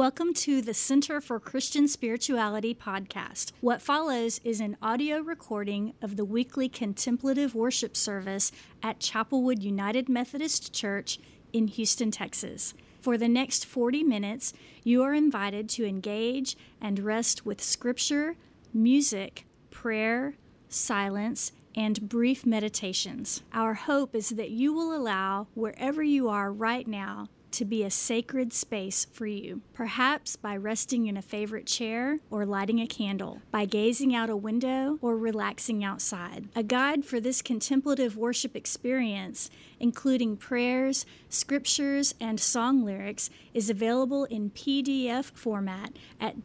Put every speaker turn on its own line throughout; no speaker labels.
Welcome to the Center for Christian Spirituality podcast. What follows is an audio recording of the weekly contemplative worship service at Chapelwood United Methodist Church in Houston, Texas. For the next 40 minutes, you are invited to engage and rest with scripture, music, prayer, silence, and brief meditations. Our hope is that you will allow wherever you are right now to be a sacred space for you, perhaps by resting in a favorite chair or lighting a candle, by gazing out a window or relaxing outside. A guide for this contemplative worship experience, including prayers, scriptures, and song lyrics, is available in PDF format at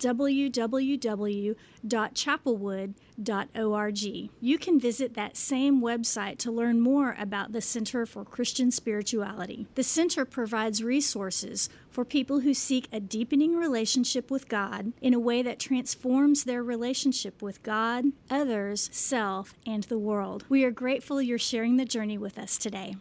You can visit that same website to learn more about the Center for Christian Spirituality. The center provides resources for people who seek a deepening relationship with God in a way that transforms their relationship with God, others, self, and the world. We are grateful you're sharing the journey with us today.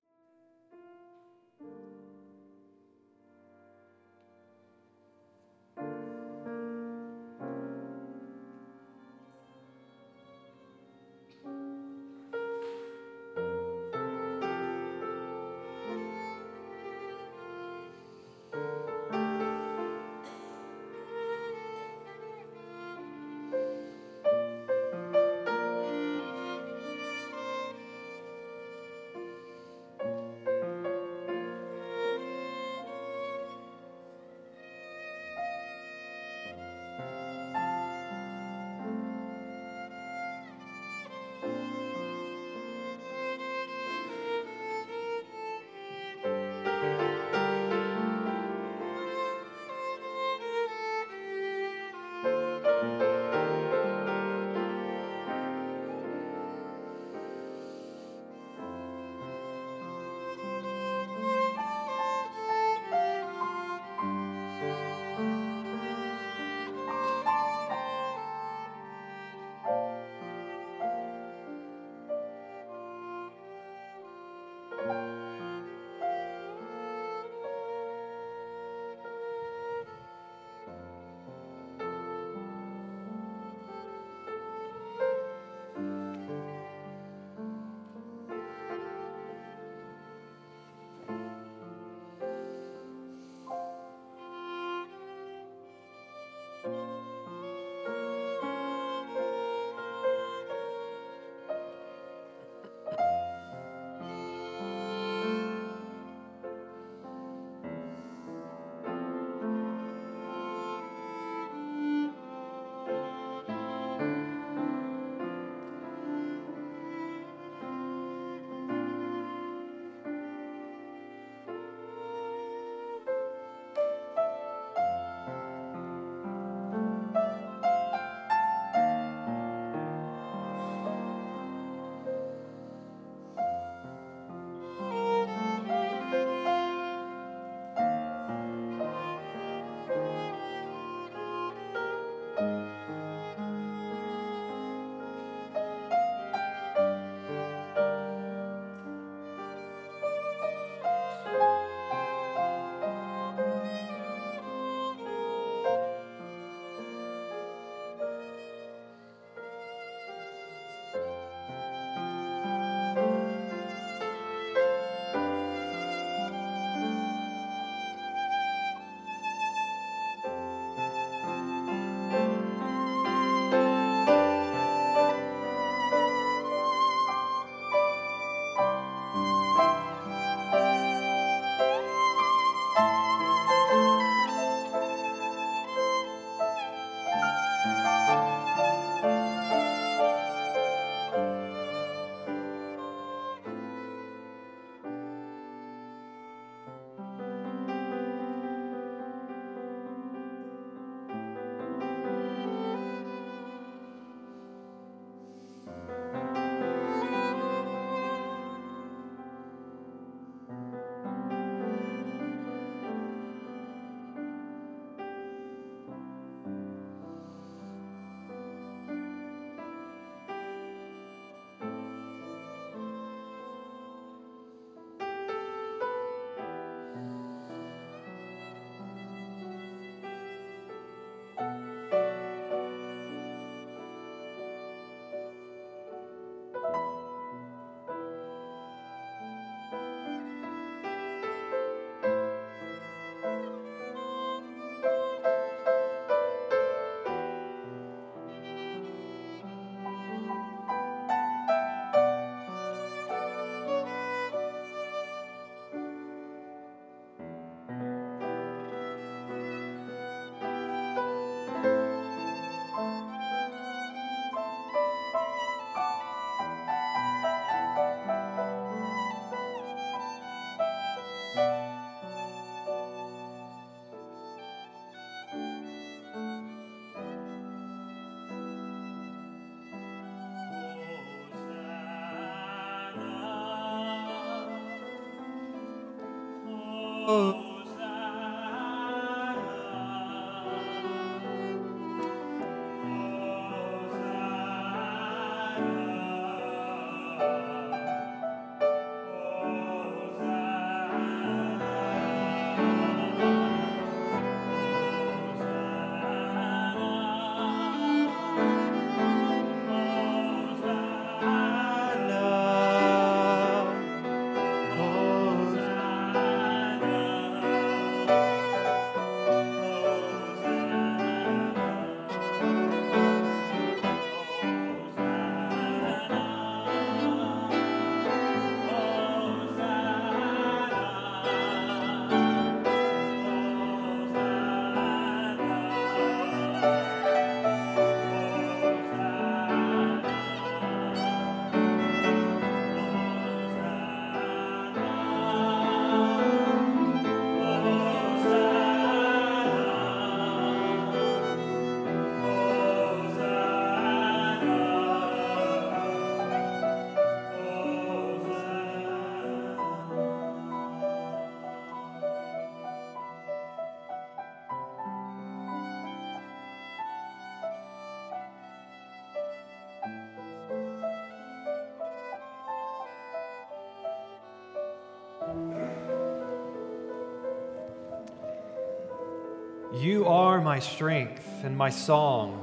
You are my strength and my song,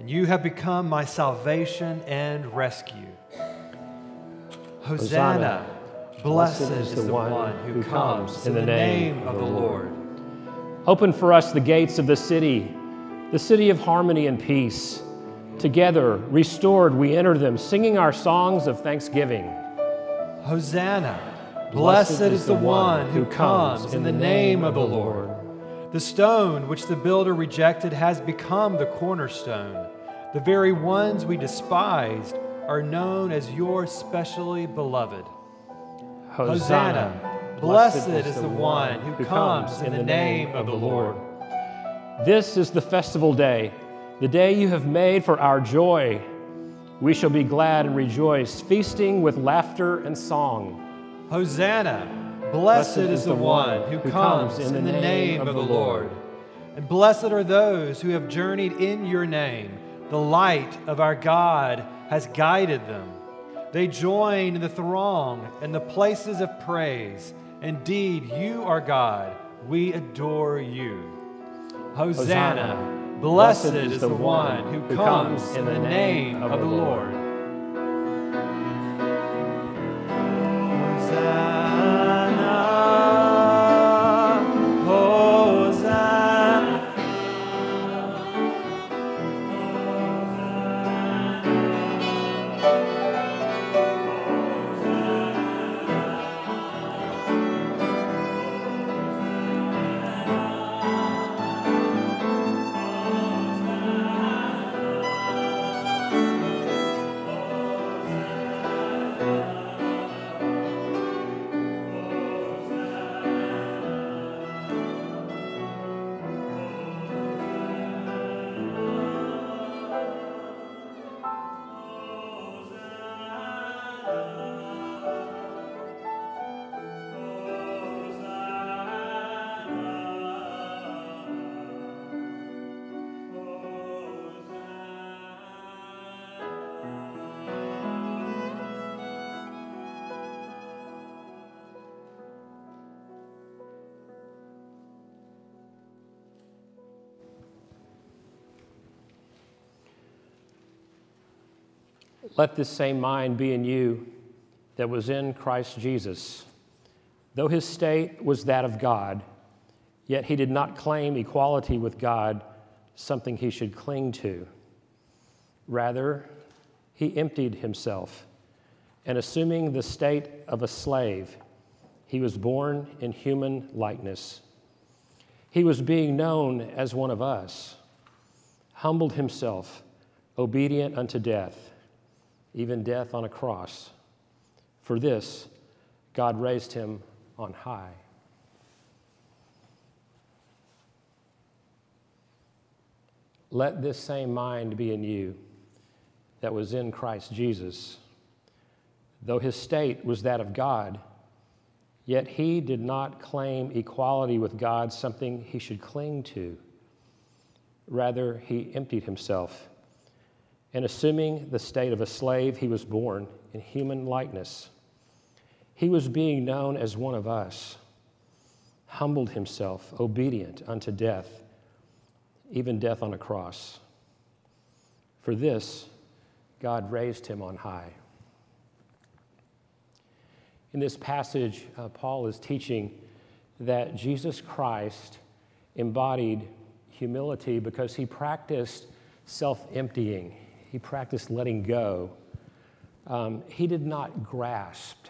and you have become my salvation and rescue. Hosanna, blessed, is the one who comes in the name of the Lord.
Open for us the gates of the city, the city of harmony and peace. Together, restored, we enter them, singing our songs of thanksgiving.
Hosanna, blessed is the one who comes in the name of the Lord. The stone which the builder rejected has become the cornerstone. The very ones we despised are known as your specially beloved. Hosanna, blessed, is the one who comes in the name of the Lord.
This is the festival day, the day you have made for our joy. We shall be glad and rejoice, feasting with laughter and song.
Hosanna. Blessed is the one who comes in the name of the Lord. And blessed are those who have journeyed in your name. The light of our God has guided them. They join in the throng and the places of praise. Indeed, you are God. We adore you. Hosanna. Blessed is the one who comes in the name of the Lord.
Let this same mind be in you that was in Christ Jesus. Though his state was that of God, yet he did not claim equality with God something he should cling to. Rather, he emptied himself, and assuming the state of a slave, he was born in human likeness. He was being known as one of us, humbled himself, obedient unto death even death on a cross. For this, God raised him on high. Let this same mind be in you that was in Christ Jesus. Though his state was that of God, Yet he did not claim equality with God something he should cling to. Rather, he emptied himself. And assuming the state of a slave, he was born in human likeness. He was being known as one of us, humbled himself, obedient unto death, even death on a cross. For this, God raised him on high. In this passage, uh, Paul is teaching that Jesus Christ embodied humility because he practiced self emptying, he practiced letting go. Um, he did not grasp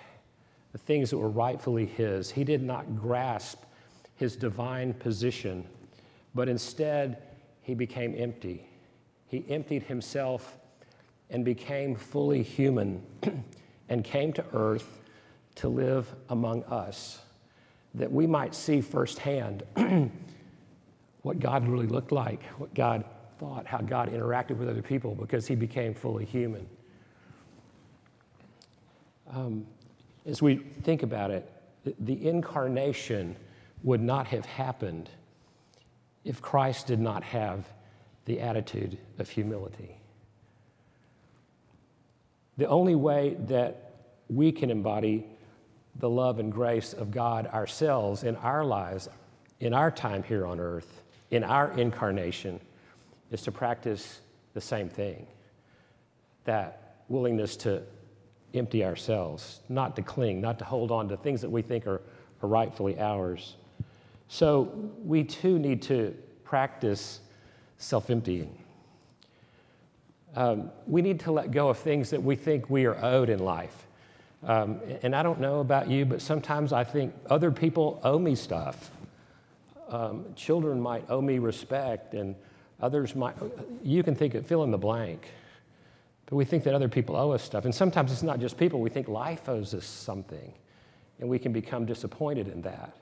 the things that were rightfully his, he did not grasp his divine position, but instead, he became empty. He emptied himself and became fully human and came to earth to live among us, that we might see firsthand what God really looked like, what God thought, how God interacted with other people, because he became fully human. Um, as we think about it, the incarnation would not have happened if Christ did not have the attitude of humility. The only way that we can embody the love and grace of God ourselves in our lives, in our time here on earth, in our incarnation, is to practice the same thing that willingness to empty ourselves, not to cling, not to hold on to things that we think are, are rightfully ours. So we too need to practice self emptying. Um, we need to let go of things that we think we are owed in life. Um, and I don't know about you, but sometimes I think other people owe me stuff. Um, children might owe me respect, and others might, you can think of fill in the blank. But we think that other people owe us stuff. And sometimes it's not just people, we think life owes us something, and we can become disappointed in that.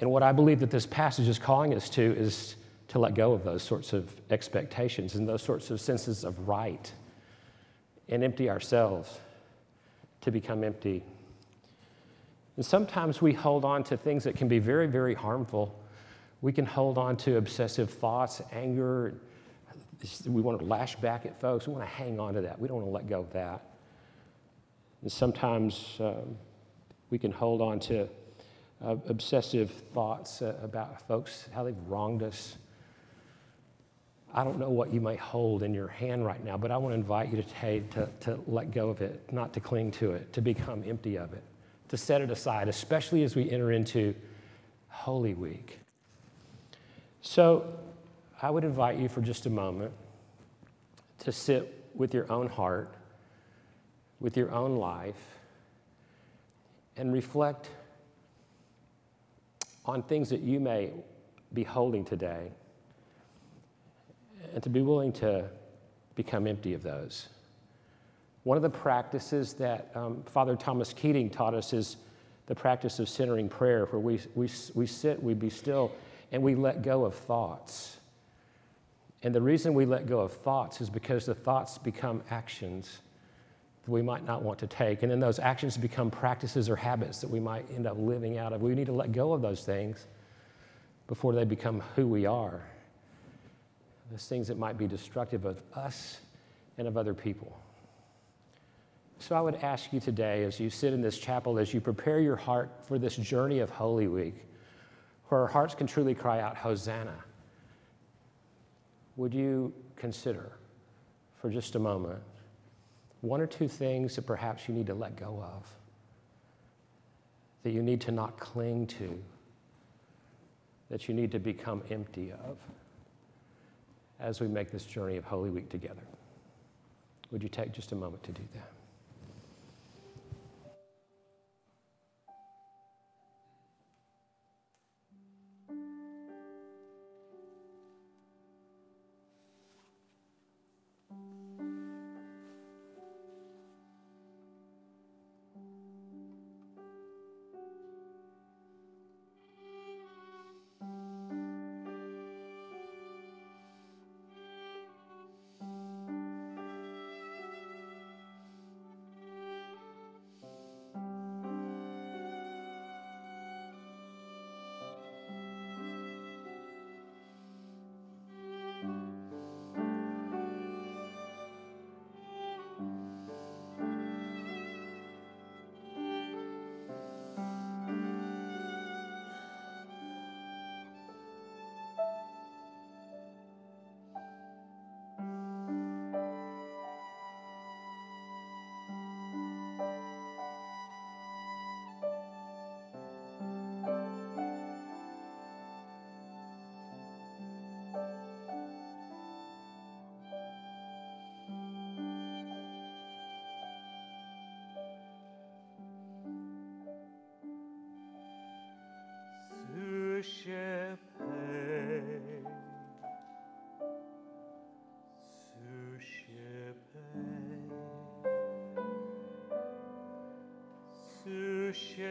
And what I believe that this passage is calling us to is to let go of those sorts of expectations and those sorts of senses of right and empty ourselves to become empty. And sometimes we hold on to things that can be very, very harmful. We can hold on to obsessive thoughts, anger. We want to lash back at folks. We want to hang on to that. We don't want to let go of that. And sometimes um, we can hold on to uh, obsessive thoughts uh, about folks, how they've wronged us. I don't know what you may hold in your hand right now, but I want to invite you to, to, to let go of it, not to cling to it, to become empty of it, to set it aside, especially as we enter into Holy Week. So I would invite you for just a moment to sit with your own heart, with your own life, and reflect on things that you may be holding today and to be willing to become empty of those. One of the practices that um, Father Thomas Keating taught us is the practice of centering prayer, where we, we, we sit, we be still, and we let go of thoughts. And the reason we let go of thoughts is because the thoughts become actions that we might not want to take. And then those actions become practices or habits that we might end up living out of. We need to let go of those things before they become who we are those things that might be destructive of us and of other people. So I would ask you today, as you sit in this chapel, as you prepare your heart for this journey of Holy Week, where our hearts can truly cry out, Hosanna, would you consider for just a moment one or two things that perhaps you need to let go of, that you need to not cling to, that you need to become empty of? as we make this journey of Holy Week together. Would you take just a moment to do that?
share.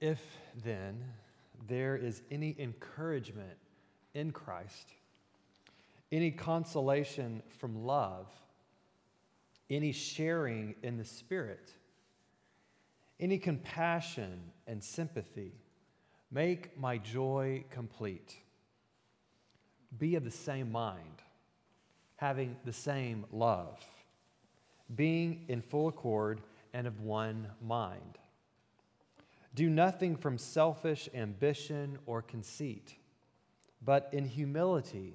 If then there is any encouragement in Christ, any consolation from love, any sharing in the Spirit, any compassion and sympathy, make my joy complete. Be of the same mind, having the same love, being in full accord and of one mind. Do nothing from selfish ambition or conceit, but in humility,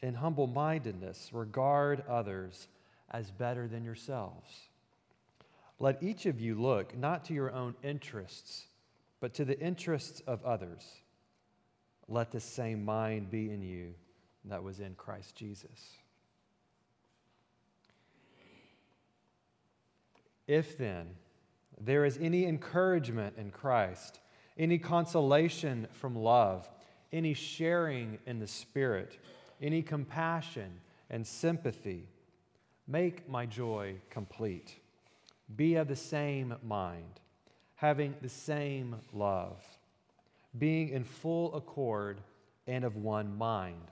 in humble mindedness, regard others as better than yourselves. Let each of you look not to your own interests, but to the interests of others. Let the same mind be in you that was in Christ Jesus. If then, there is any encouragement in Christ, any consolation from love, any sharing in the Spirit, any compassion and sympathy, make my joy complete. Be of the same mind, having the same love, being in full accord and of one mind.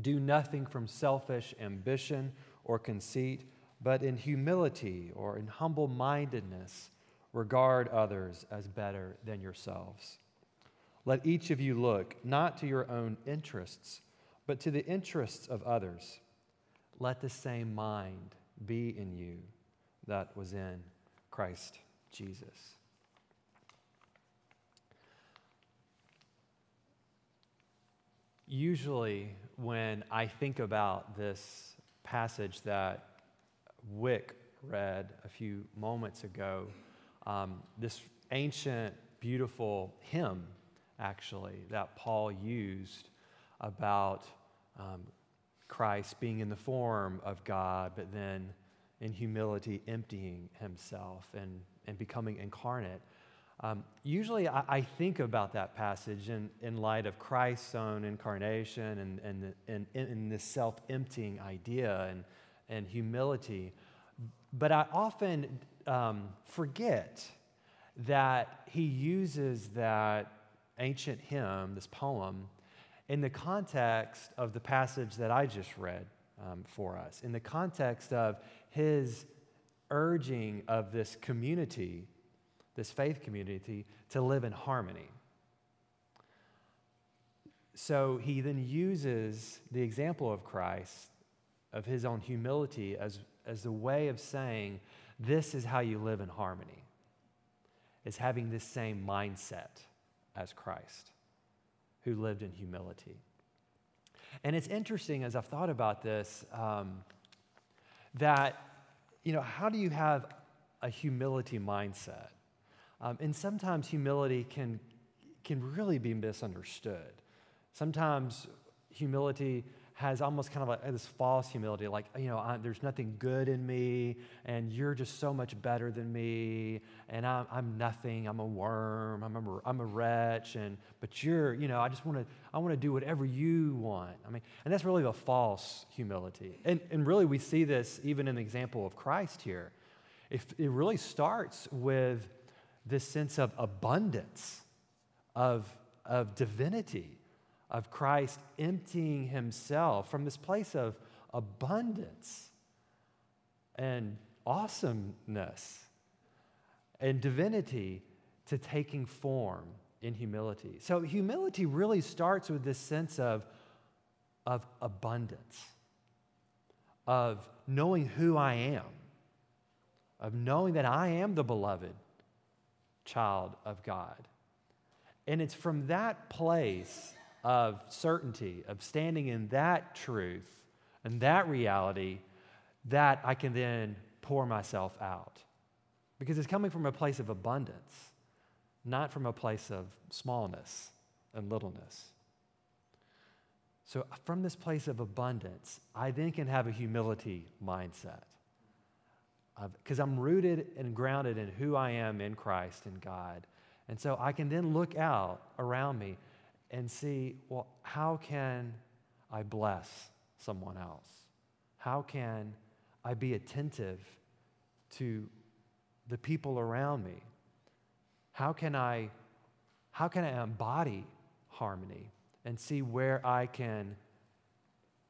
Do nothing from selfish ambition or conceit but in humility or in humble mindedness, regard others as better than yourselves. Let each of you look not to your own interests, but to the interests of others. Let the same mind be in you that was in Christ Jesus. Usually, when I think about this passage that Wick read a few moments ago, um, this ancient, beautiful hymn, actually, that Paul used about um, Christ being in the form of God, but then in humility emptying himself and, and becoming incarnate. Um, usually, I, I, think about that passage in, in light of Christ's own incarnation and, and, and, and this self emptying idea and, and humility. But I often um, forget that he uses that ancient hymn, this poem, in the context of the passage that I just read um, for us, in the context of his urging of this community this faith community, to live in harmony. So he then uses the example of Christ, of his own humility, as, as a way of saying, this is how you live in harmony, is having this same mindset as Christ, who lived in humility. And it's interesting as I've thought about this um, that, you know, how do you have a humility mindset? Um, and sometimes humility can, can really be misunderstood. Sometimes humility has almost kind of this false humility, like, you know, I, there's nothing good in me, and you're just so much better than me, and I'm, I'm nothing, I'm a worm, I'm a, I'm a wretch, and, but you're, you know, I just want to, I want to do whatever you want. I mean, and that's really a false humility. And, and really, we see this even in the example of Christ here. If it really starts with this sense of abundance, of, of divinity, of Christ emptying himself from this place of abundance and awesomeness and divinity to taking form in humility. So, humility really starts with this sense of, of abundance, of knowing who I am, of knowing that I am the beloved, child of God. And it's from that place of certainty, of standing in that truth and that reality, that I can then pour myself out. Because it's coming from a place of abundance, not from a place of smallness and littleness. So, from this place of abundance, I then can have a humility mindset because I'm rooted and grounded in who I am in Christ and God. And so I can then look out around me and see, well, how can I bless someone else? How can I be attentive to the people around me? How can I, how can I embody harmony and see where I can,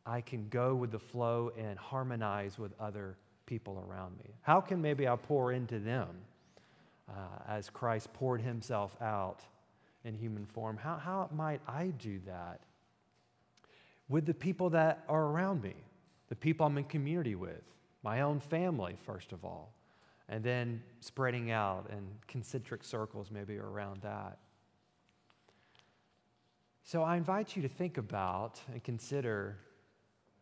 I can go with the flow and harmonize with other people around me? How can maybe I pour into them uh, as Christ poured himself out in human form? How, how might I do that with the people that are around me, the people I'm in community with, my own family, first of all, and then spreading out in concentric circles maybe around that? So I invite you to think about and consider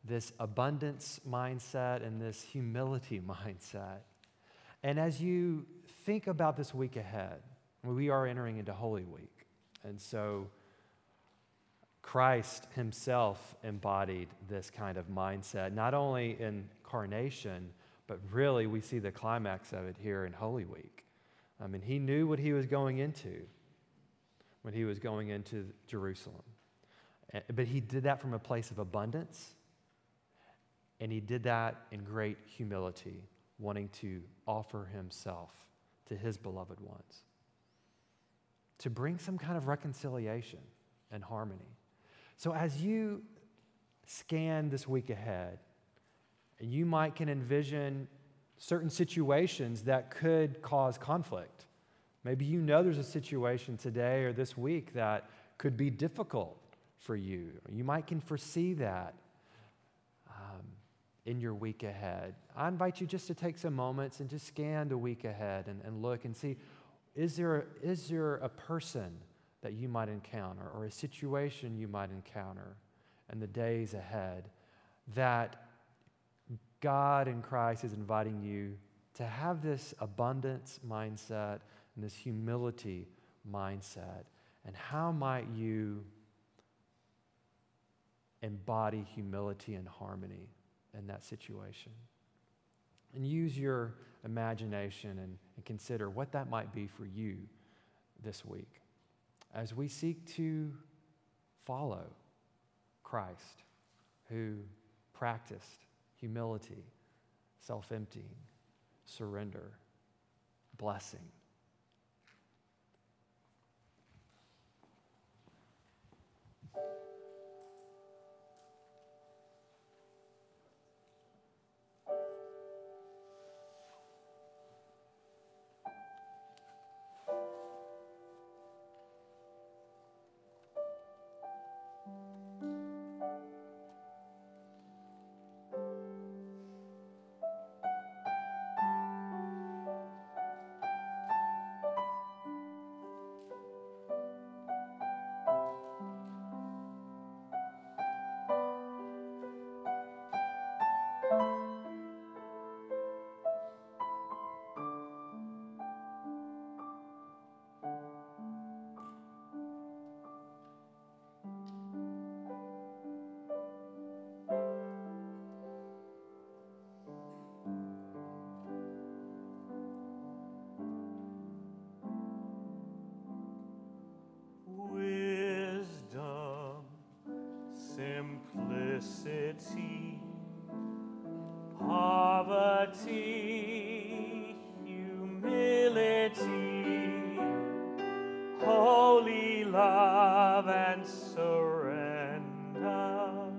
this abundance mindset and this humility mindset. And as you think about this week ahead, we are entering into Holy Week. And so Christ himself embodied this kind of mindset, not only in incarnation, but really we see the climax of it here in Holy Week. I mean, he knew what he was going into when he was going into Jerusalem. But he did that from a place of abundance and he did that in great humility, wanting to offer himself to his beloved ones, to bring some kind of reconciliation and harmony. So as you scan this week ahead, you might can envision certain situations that could cause conflict. Maybe you know there's a situation today or this week that could be difficult for you. You might can foresee that. Um, in your week ahead. I invite you just to take some moments and just scan the week ahead and, and look and see is there, a, there a person that you might encounter or a situation you might encounter in the days ahead that God in Christ is inviting you to have this abundance mindset and this humility mindset? And how might you embody humility and harmony in that situation. And use your imagination and, and consider what that might be for you this week as we seek to follow Christ who practiced humility, self emptying, surrender, blessing.
surrender.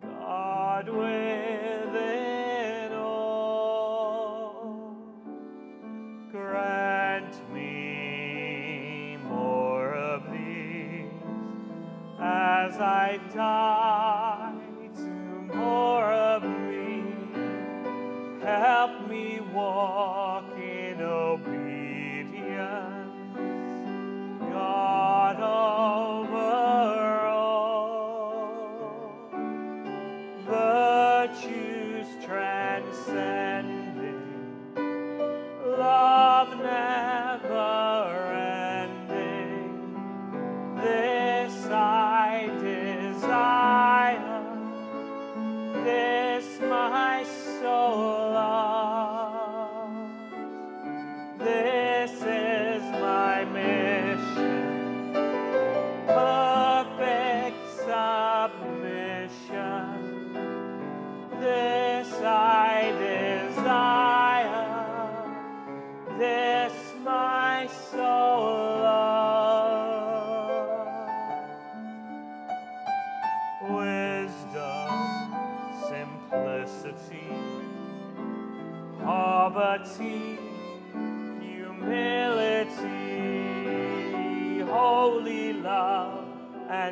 God within all, grant me more of these as I die.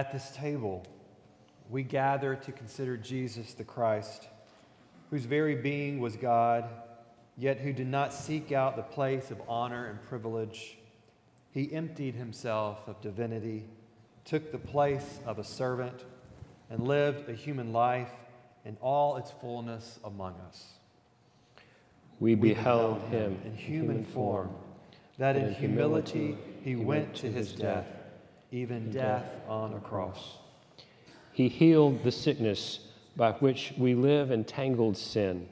At this table, we gather to consider Jesus the Christ, whose very being was God, yet who did not seek out the place of honor and privilege. He emptied himself of divinity, took the place of a servant, and lived a human life in all its fullness among us.
We beheld him
in human form, that in humility he went to his death, even uh, death on a cross.
He healed the sickness by which we live in tangled sin.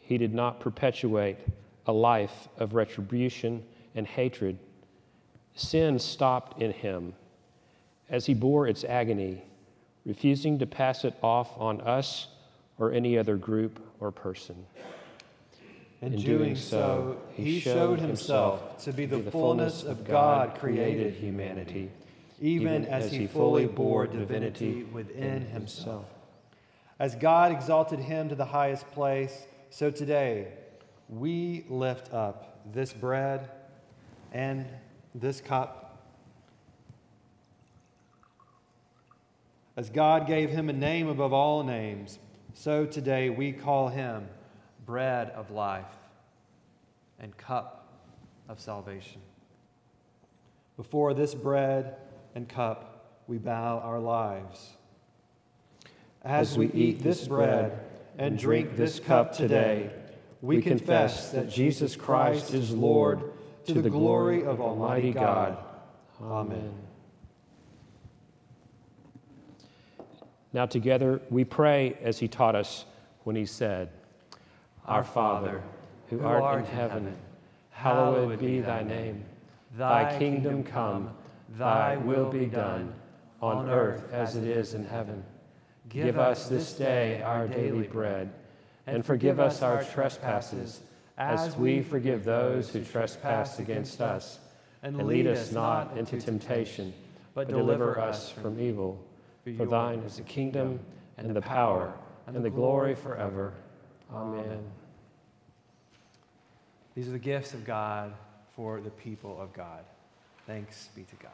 He did not perpetuate a life of retribution and hatred. Sin stopped in him as he bore its agony, refusing to pass it off on us or any other group or person.
In,
In
doing so, he showed himself to be the fullness of God created humanity, even as he fully bore divinity within himself. As God exalted him to the highest place, so today we lift up this bread and this cup. As God gave him a name above all names, so today we call him bread of life and cup of salvation. Before this bread and cup, we bow our lives. As we eat this bread and drink this cup today, we confess that Jesus Christ is Lord to the glory of Almighty God. Amen.
Now, together, we pray as he taught us when he said, Our Father, who art in heaven, hallowed be thy name. Thy kingdom come, thy will be done, on earth as it is in heaven. Give us this day our daily bread, and forgive us our trespasses, as we forgive those who trespass against us. And lead us not into temptation, but deliver us from evil. For thine is the kingdom, and the power, and the glory forever. Amen.
These are the gifts of God for the people of God. Thanks be to God.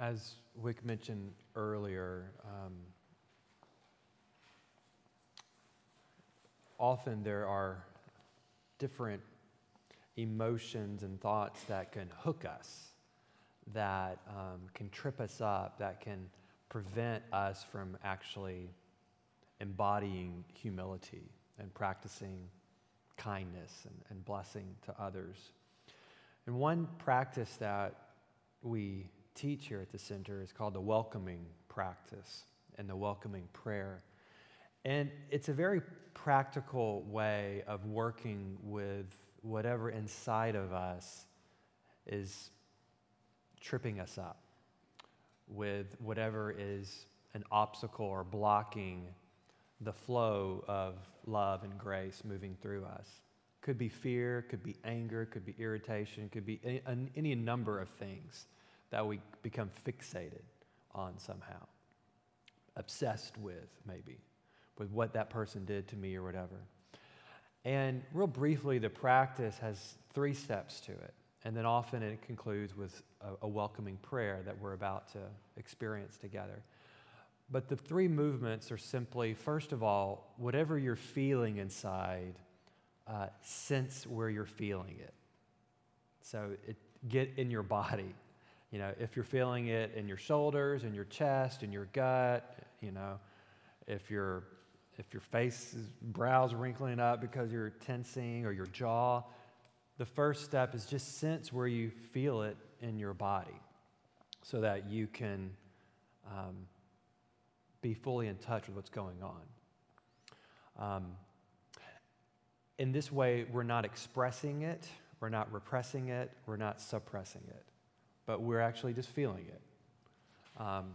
As Wick mentioned earlier, um, often there are different emotions and thoughts that can hook us, that um, can trip us up, that can prevent us from actually embodying humility and practicing kindness and, and blessing to others. And one practice that we teach here at the center is called the welcoming practice and the welcoming prayer. And it's a very practical way of working with whatever inside of us is tripping us up, with whatever is an obstacle or blocking the flow of love and grace moving through us. Could be fear, could be anger, could be irritation, could be any, any number of things that we become fixated on somehow, obsessed with, maybe, with what that person did to me or whatever. And real briefly, the practice has three steps to it. And then often it concludes with a, a welcoming prayer that we're about to experience together. But the three movements are simply first of all, whatever you're feeling inside, uh, sense where you're feeling it. So it, get in your body. You know, if you're feeling it in your shoulders, in your chest, in your gut, you know, if your if your face is brows wrinkling up because you're tensing or your jaw, the first step is just sense where you feel it in your body so that you can um, be fully in touch with what's going on. Um, in this way, we're not expressing it, we're not repressing it, we're not suppressing it, but we're actually just feeling it. Um,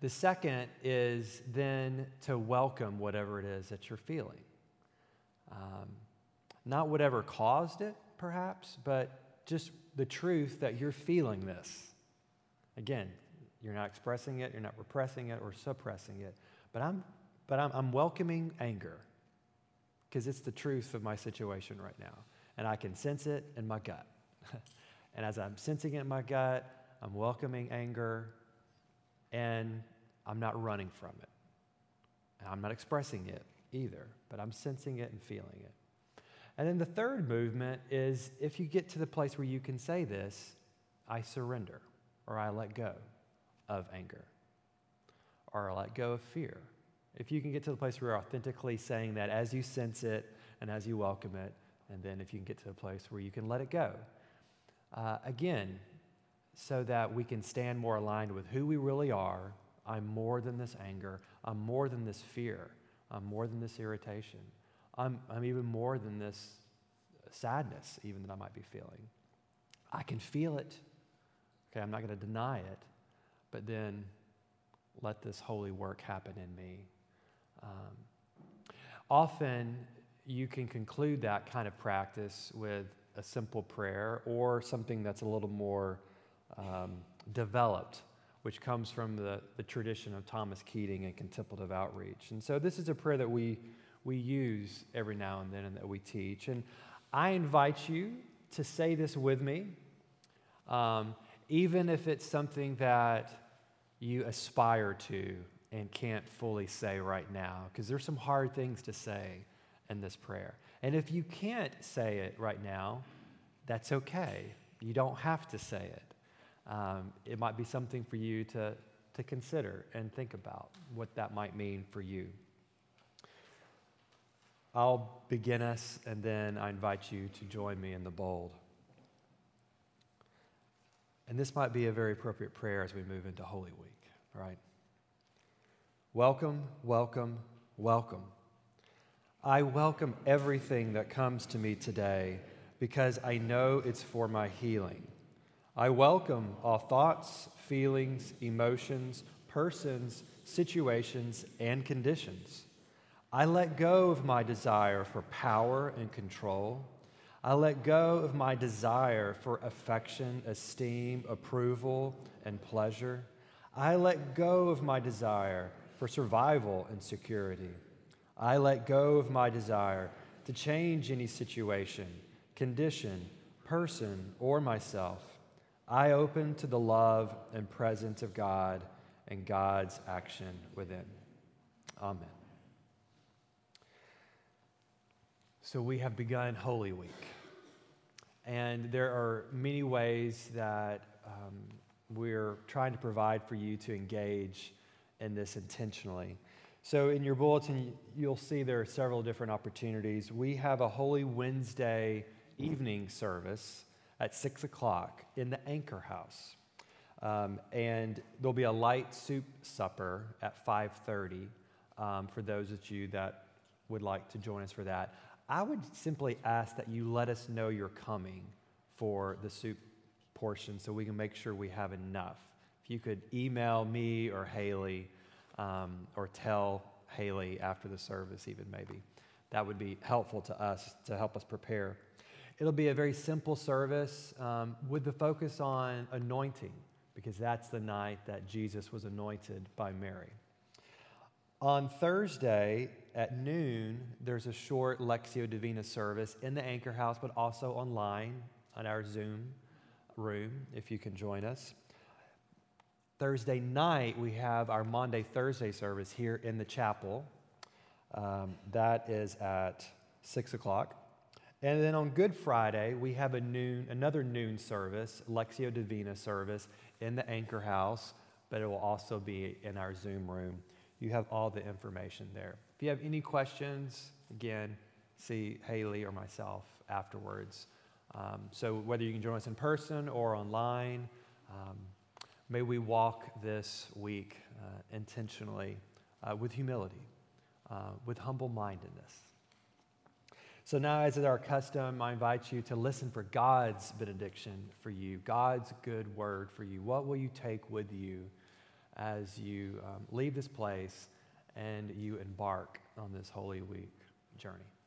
the second is then to welcome whatever it is that you're feeling. Um, not whatever caused it, perhaps, but just the truth that you're feeling this. Again, you're not expressing it, you're not repressing it or suppressing it. But I'm, but I'm, I'm welcoming anger because it's the truth of my situation right now. And I can sense it in my gut. and as I'm sensing it in my gut, I'm welcoming anger and I'm not running from it. And I'm not expressing it either, but I'm sensing it and feeling it. And then the third movement is if you get to the place where you can say this, I surrender or I let go of anger or I let go of fear. If you can get to the place where you're authentically saying that as you sense it and as you welcome it, and then if you can get to the place where you can let it go. Uh, again, so that we can stand more aligned with who we really are. I'm more than this anger. I'm more than this fear. I'm more than this irritation. I'm, I'm even more than this sadness, even that I might be feeling. I can feel it. Okay, I'm not going to deny it but then let this holy work happen in me. Um, often you can conclude that kind of practice with a simple prayer or something that's a little more um, developed, which comes from the, the tradition of Thomas Keating and contemplative outreach. And so this is a prayer that we, we use every now and then and that we teach. And I invite you to say this with me. Um, even if it's something that you aspire to and can't fully say right now, because there's some hard things to say in this prayer. And if you can't say it right now, that's okay. You don't have to say it. Um, it might be something for you to, to consider and think about what that might mean for you. I'll begin us, and then I invite you to join me in the bold. And this might be a very appropriate prayer as we move into Holy Week, right? Welcome, welcome, welcome. I welcome everything that comes to me today because I know it's for my healing. I welcome all thoughts, feelings, emotions, persons, situations, and conditions. I let go of my desire for power and control. I let go of my desire for affection, esteem, approval, and pleasure. I let go of my desire for survival and security. I let go of my desire to change any situation, condition, person, or myself. I open to the love and presence of God and God's action within. Amen. So we have begun Holy Week. And there are many ways that um, we're trying to provide for you to engage in this intentionally. So, in your bulletin, you'll see there are several different opportunities. We have a Holy Wednesday evening service at 6 o'clock in the Anchor House. Um, and there'll be a light soup supper at 5.30 um, for those of you that would like to join us for that. I would simply ask that you let us know you're coming for the soup portion so we can make sure we have enough. If you could email me or Haley um, or tell Haley after the service, even maybe, that would be helpful to us to help us prepare. It'll be a very simple service um, with the focus on anointing because that's the night that Jesus was anointed by Mary. On Thursday at noon, there's a short Lectio Divina service in the Anchor House, but also online on our Zoom room if you can join us. Thursday night, we have our Maundy Thursday service here in the chapel. Um, that is at 6 o'clock. And then on Good Friday, we have a noon, another noon service, Lectio Divina service in the Anchor House, but it will also be in our Zoom room. You have all the information there. If you have any questions, again, see Haley or myself afterwards. Um, so whether you can join us in person or online, um, may we walk this week uh, intentionally uh, with humility, uh, with humble mindedness. So now, as is our custom, I invite you to listen for God's benediction for you, God's good word for you. What will you take with you as you um, leave this place and you embark on this Holy Week journey?